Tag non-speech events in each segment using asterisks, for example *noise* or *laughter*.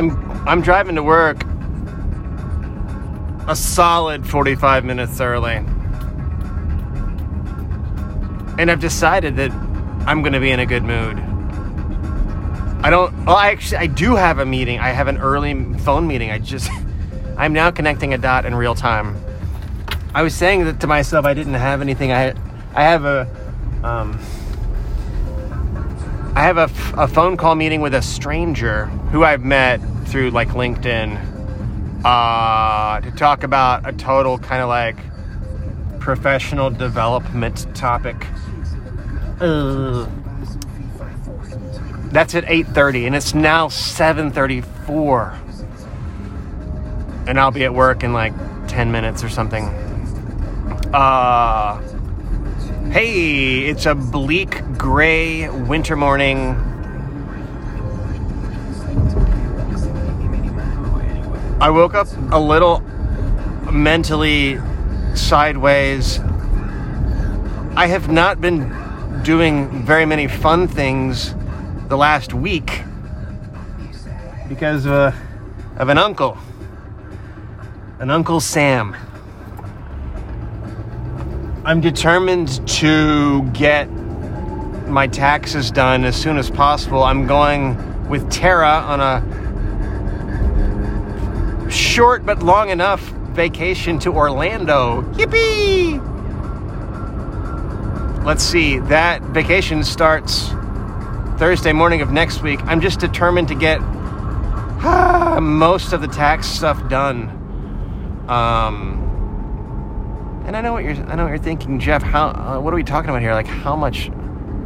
I'm I'm driving to work a solid 45 minutes early. And I've decided that I'm going to be in a good mood. I don't well I actually I do have a meeting. I have an early phone meeting. I just *laughs* I'm now connecting a dot in real time. I was saying that to myself I didn't have anything. I I have a um, I have a, a phone call meeting with a stranger who I've met through like LinkedIn uh, to talk about a total kind of like professional development topic. That's at 8:30 and it's now 7:34. And I'll be at work in like 10 minutes or something. Uh Hey, it's a bleak gray winter morning. I woke up a little mentally sideways. I have not been doing very many fun things the last week because uh, of an uncle, an Uncle Sam. I'm determined to get my taxes done as soon as possible. I'm going with Tara on a short but long enough vacation to Orlando. Yippee! Let's see, that vacation starts Thursday morning of next week. I'm just determined to get *sighs* most of the tax stuff done. Um, and I know what you're I know what you're thinking, Jeff. How uh, what are we talking about here? Like how much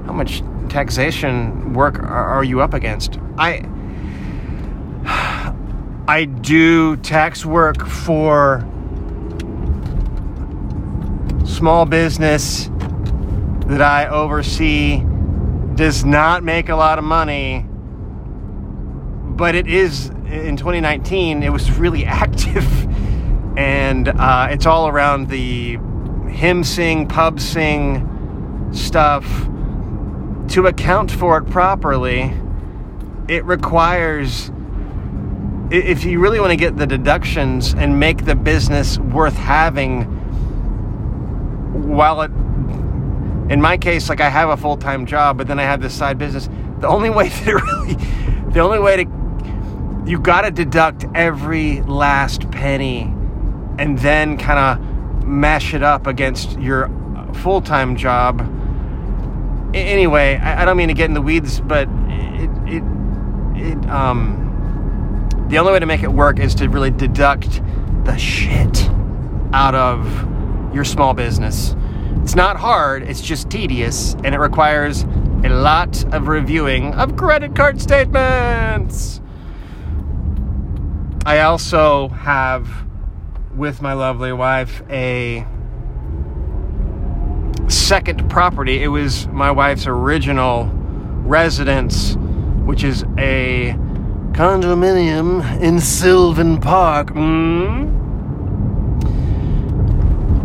how much taxation work are, are you up against? I I do tax work for small business that I oversee does not make a lot of money, but it is in 2019 it was really *laughs* active and uh, it's all around the hymn sing, pub sing stuff. To account for it properly, it requires, if you really want to get the deductions and make the business worth having, while it, in my case, like I have a full time job, but then I have this side business, the only way *laughs* it really, the only way to, you got to deduct every last penny and then kind of mash it up against your full time job. Anyway, I, don't mean to get in the weeds, but it, it, it, um, the only way to make it work is to really deduct the shit out of your small business. It's not hard, it's just tedious, and it requires a lot of reviewing of credit card statements. I also have with my lovely wife a second property. It was my wife's original residence, which is a condominium in Sylvan Park. Mm.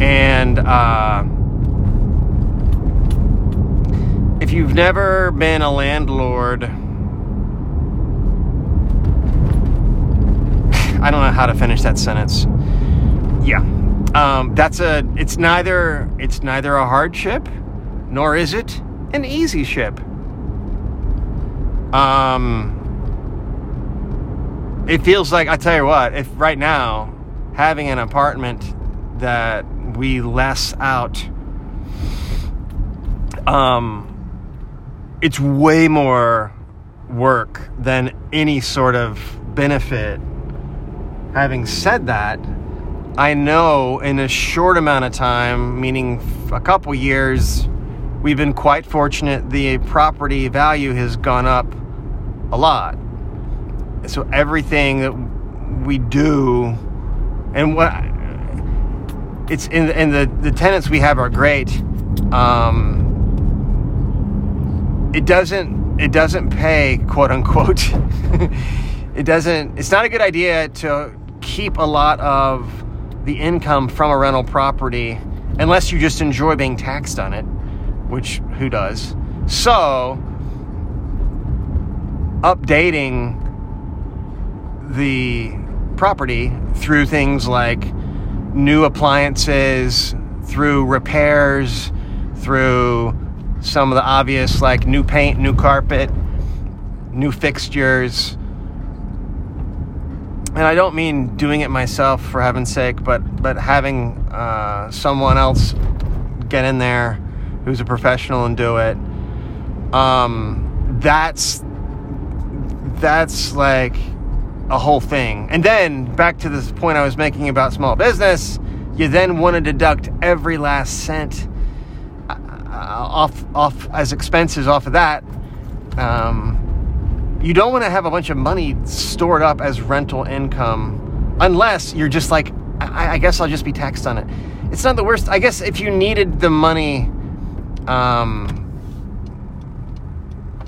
And uh, if you've never been a landlord, *sighs* I don't know how to finish that sentence yeah, um, that's a. It's neither. It's neither a hardship, nor is it an easy ship. Um, it feels like I tell you what. If right now having an apartment that we less out, um, it's way more work than any sort of benefit. Having said that I know in a short amount of time, meaning a couple years, we've been quite fortunate. The property value has gone up a lot. So everything that we do, and what it's in, and the the tenants we have are great. Um, it doesn't it doesn't pay quote unquote. *laughs* it doesn't. It's not a good idea to keep a lot of the income from a rental property unless you just enjoy being taxed on it, which who does? So, updating the property through things like new appliances, through repairs, through some of the obvious like new paint, new carpet, new fixtures. And I don't mean doing it myself for heaven's sake, but but having uh, someone else get in there who's a professional and do it. Um, that's that's like a whole thing. And then back to this point I was making about small business, you then want to deduct every last cent uh, off off as expenses off of that. Um, you don't want to have a bunch of money stored up as rental income unless you're just like I, I, guess I'll just be taxed on it. It's not the worst. I guess if you needed the money, um,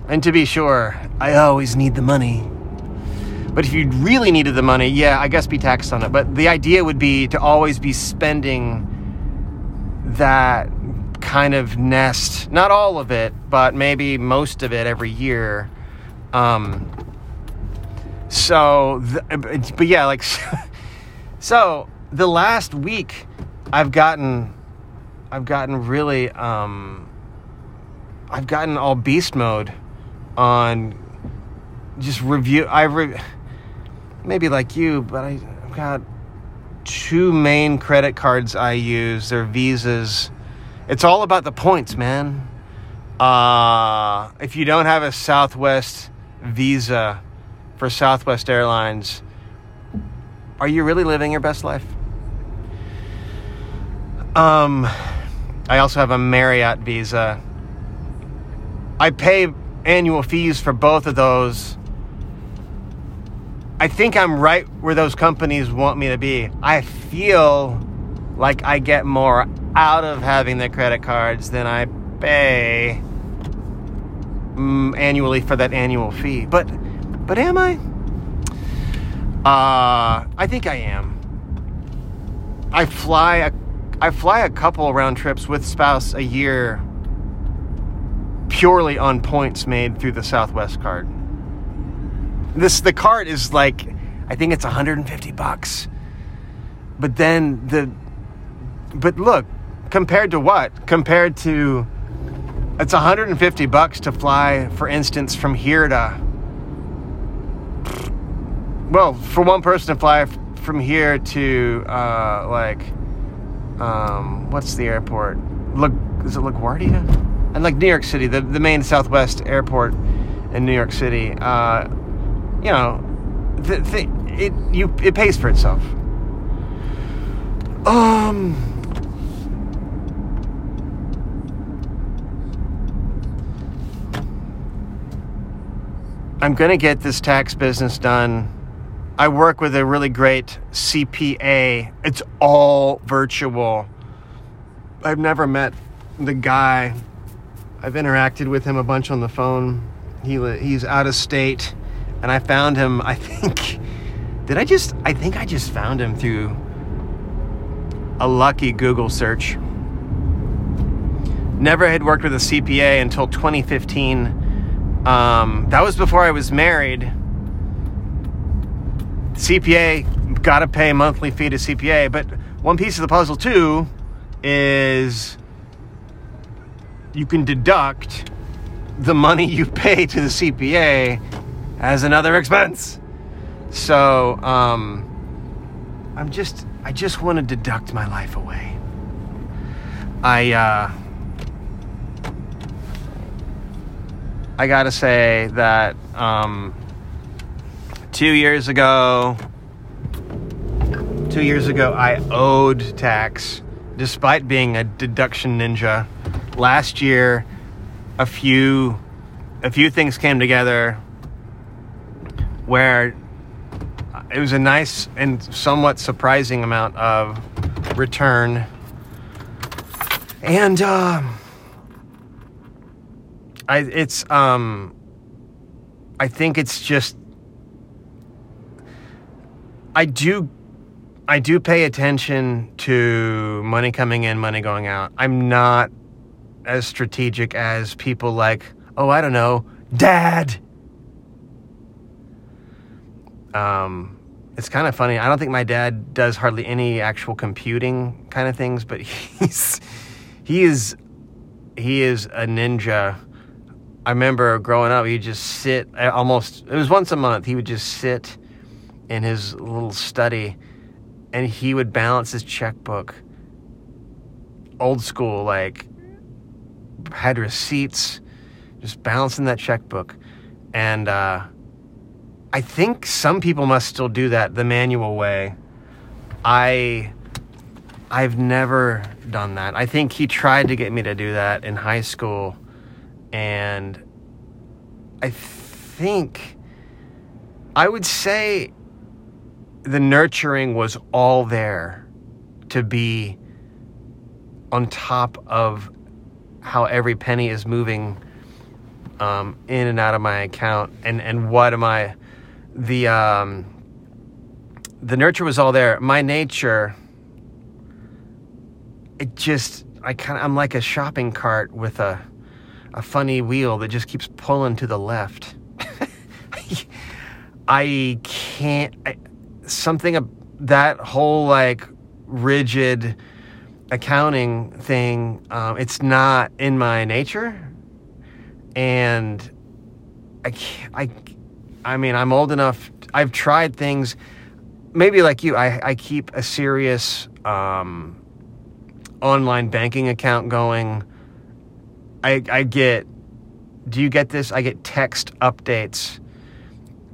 and to be sure, I always need the money. But if you really needed the money, yeah, I guess be taxed on it. But the idea would be to always be spending that kind of nest, not all of it, but maybe most of it every year. Um, so, the, but yeah, like, *laughs* so the last week I've gotten, I've gotten really, um, I've gotten all beast mode on just review. I re- maybe like you, but I, I've got two main credit cards I use. They're Visas. It's all about the points, man. Uh, if you don't have a Southwest Visa for Southwest Airlines, are you really living your best life? Um, I also have a Marriott Visa. I pay annual fees for both of those I think I'm right where those companies want me to be. I feel like I get more out of having the credit cards than I pay annually for that annual fee. But but am I? Uh, I think I am. I fly a I fly a couple round trips with spouse a year purely on points made through the Southwest card. This the card is like I think it's 150 bucks. But then the but look, compared to what? Compared to it's 150 bucks to fly for instance from here to well, for one person to fly from here to uh, like um, what's the airport? Look, is it LaGuardia? And like New York City, the, the main Southwest airport in New York City. Uh, you know, the, the, it you it pays for itself. Um. I'm going to get this tax business done. I work with a really great CPA. It's all virtual. I've never met the guy. I've interacted with him a bunch on the phone. He he's out of state and I found him. I think *laughs* did I just? I think I just found him through a lucky Google search. Never had worked with a CPA until 2015. Um, that was before I was married. CPA got to pay monthly fee to CPA, but one piece of the puzzle too is you can deduct the money you pay to the CPA as another expense. So, um, I'm just, I just want to deduct my life away. I, uh, I gotta say that, um, two years ago, two years ago, I owed tax despite being a deduction ninja. Last year, a few, a few things came together where it was a nice and somewhat surprising amount of return. And uh, I, it's um, I think it's just I do I do pay attention to money coming in, money going out. I'm not as strategic as people like, oh, I don't know, dad Um, it's kind of funny. I don't think my dad does hardly any actual computing kind of things, but *laughs* he's he is he is a ninja. I remember growing up, he'd just sit almost. It was once a month. He would just sit in his little study, and he would balance his checkbook. Old school, like had receipts, just balancing that checkbook, and. uh I think some people must still do that the manual way. I I've never done that. I think he tried to get me to do that in high school and I think I would say the nurturing was all there to be on top of how every penny is moving um, in and out of my account and and what am I the um, the nurture was all there. My nature, it just I kind of I'm like a shopping cart with a a funny wheel that just keeps pulling to the left. *laughs* I can't I, something that whole like rigid accounting thing. Um, it's not in my nature, and I I I mean, I'm old enough. I've tried things. Maybe like you, I, I keep a serious um, online banking account going. I, I get. Do you get this? I get text updates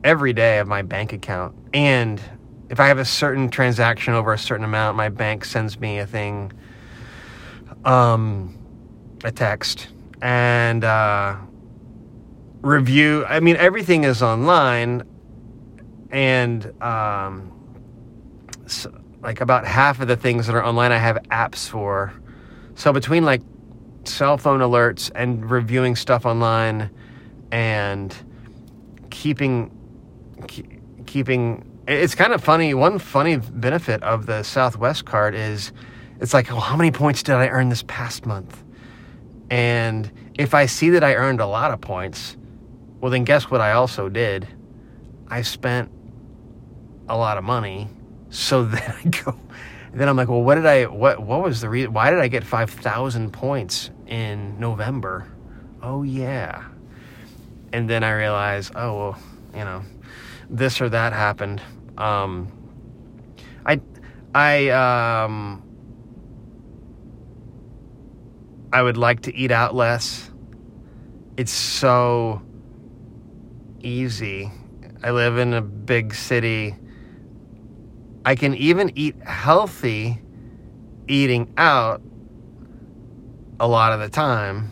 every day of my bank account, and if I have a certain transaction over a certain amount, my bank sends me a thing, um, a text, and uh, review. I mean, everything is online, and um, so, like about half of the things that are online, I have apps for. So between like cell phone alerts and reviewing stuff online, and keeping keeping it's kind of funny. One funny benefit of the Southwest card is it's like, well, how many points did I earn this past month? And if I see that I earned a lot of points, well, then guess what I also did? I spent a lot of money. So *laughs* then I go, then I'm like, well, what did I, what, what was the reason? Why did I get 5,000 points in November? Oh, yeah. And then I realized, oh, well, you know, this or that happened. Um, I, I, um, I would like to eat out less. It's so easy. I live in a big city. I can even eat healthy eating out a lot of the time,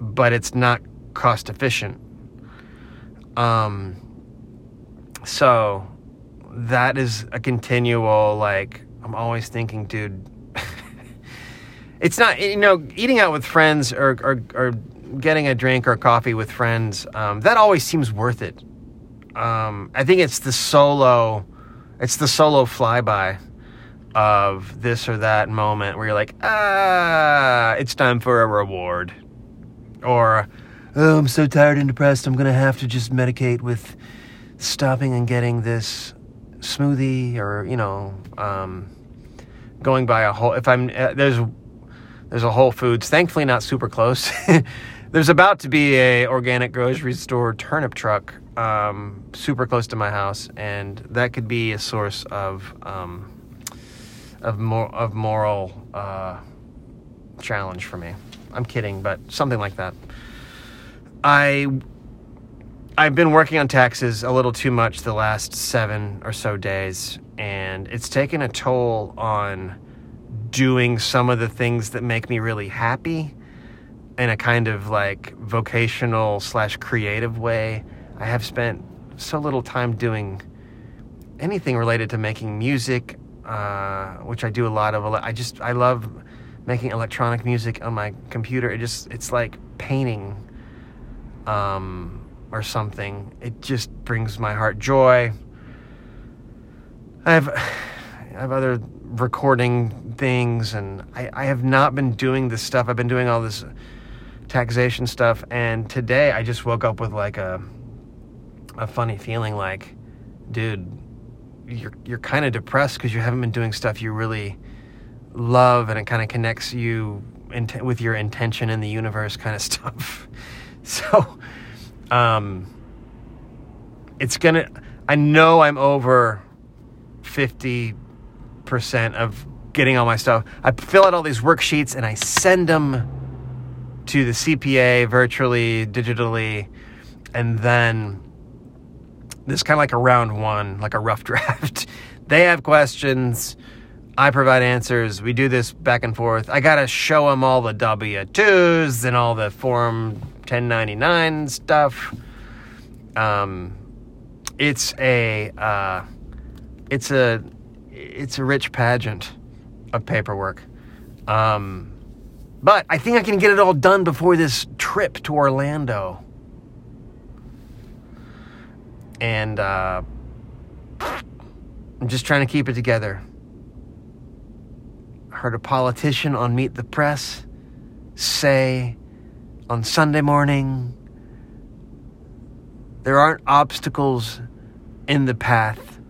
but it's not cost efficient. Um, so that is a continual, like, I'm always thinking, dude, *laughs* it's not, you know, eating out with friends or, or, or getting a drink or coffee with friends, um, that always seems worth it. Um, I think it's the solo, it's the solo flyby of this or that moment where you're like, ah, it's time for a reward, or oh, I'm so tired and depressed, I'm gonna have to just medicate with stopping and getting this smoothie, or you know, um, going by a whole. If I'm uh, there's there's a Whole Foods, thankfully not super close. *laughs* There's about to be a organic grocery store turnip truck um, super close to my house, and that could be a source of um, of more of moral uh, challenge for me. I'm kidding, but something like that. I I've been working on taxes a little too much the last seven or so days, and it's taken a toll on doing some of the things that make me really happy in a kind of like vocational slash creative way. I have spent so little time doing anything related to making music, uh, which I do a lot of. I just I love making electronic music on my computer. It just it's like painting, um, or something. It just brings my heart joy. I have *sighs* I have other recording things, and I, I have not been doing this stuff. I've been doing all this taxation stuff. And today I just woke up with like a a funny feeling like dude, you're you're kind of depressed because you haven't been doing stuff you really love, and it kind of connects you with your intention in the universe, kind of *laughs* stuff. So, um, it's gonna. I know I'm over fifty percent of getting all my stuff. I fill out all these worksheets and I send them to the CPA virtually, digitally, and then this kind of like a round one, like a rough *laughs* draft. they have questions. I provide answers. We do this back and forth. I got to show them all the W 2s and all the Form 1099 stuff. Um, it's a, uh, it's a, it's a rich pageant of paperwork. Um, but I think I can get it all done before this trip to Orlando. And uh, I'm just trying to keep it together. I heard a politician on Meet the Press say on Sunday morning there aren't obstacles in the path,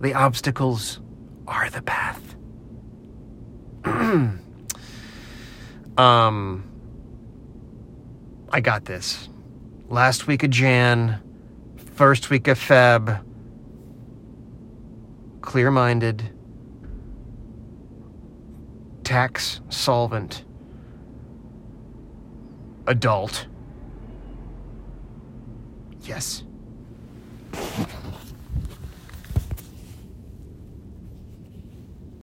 the obstacles are the path. *clears throat* um, I got this. Last week of Jan First week of Feb, clear minded, tax solvent, adult. Yes.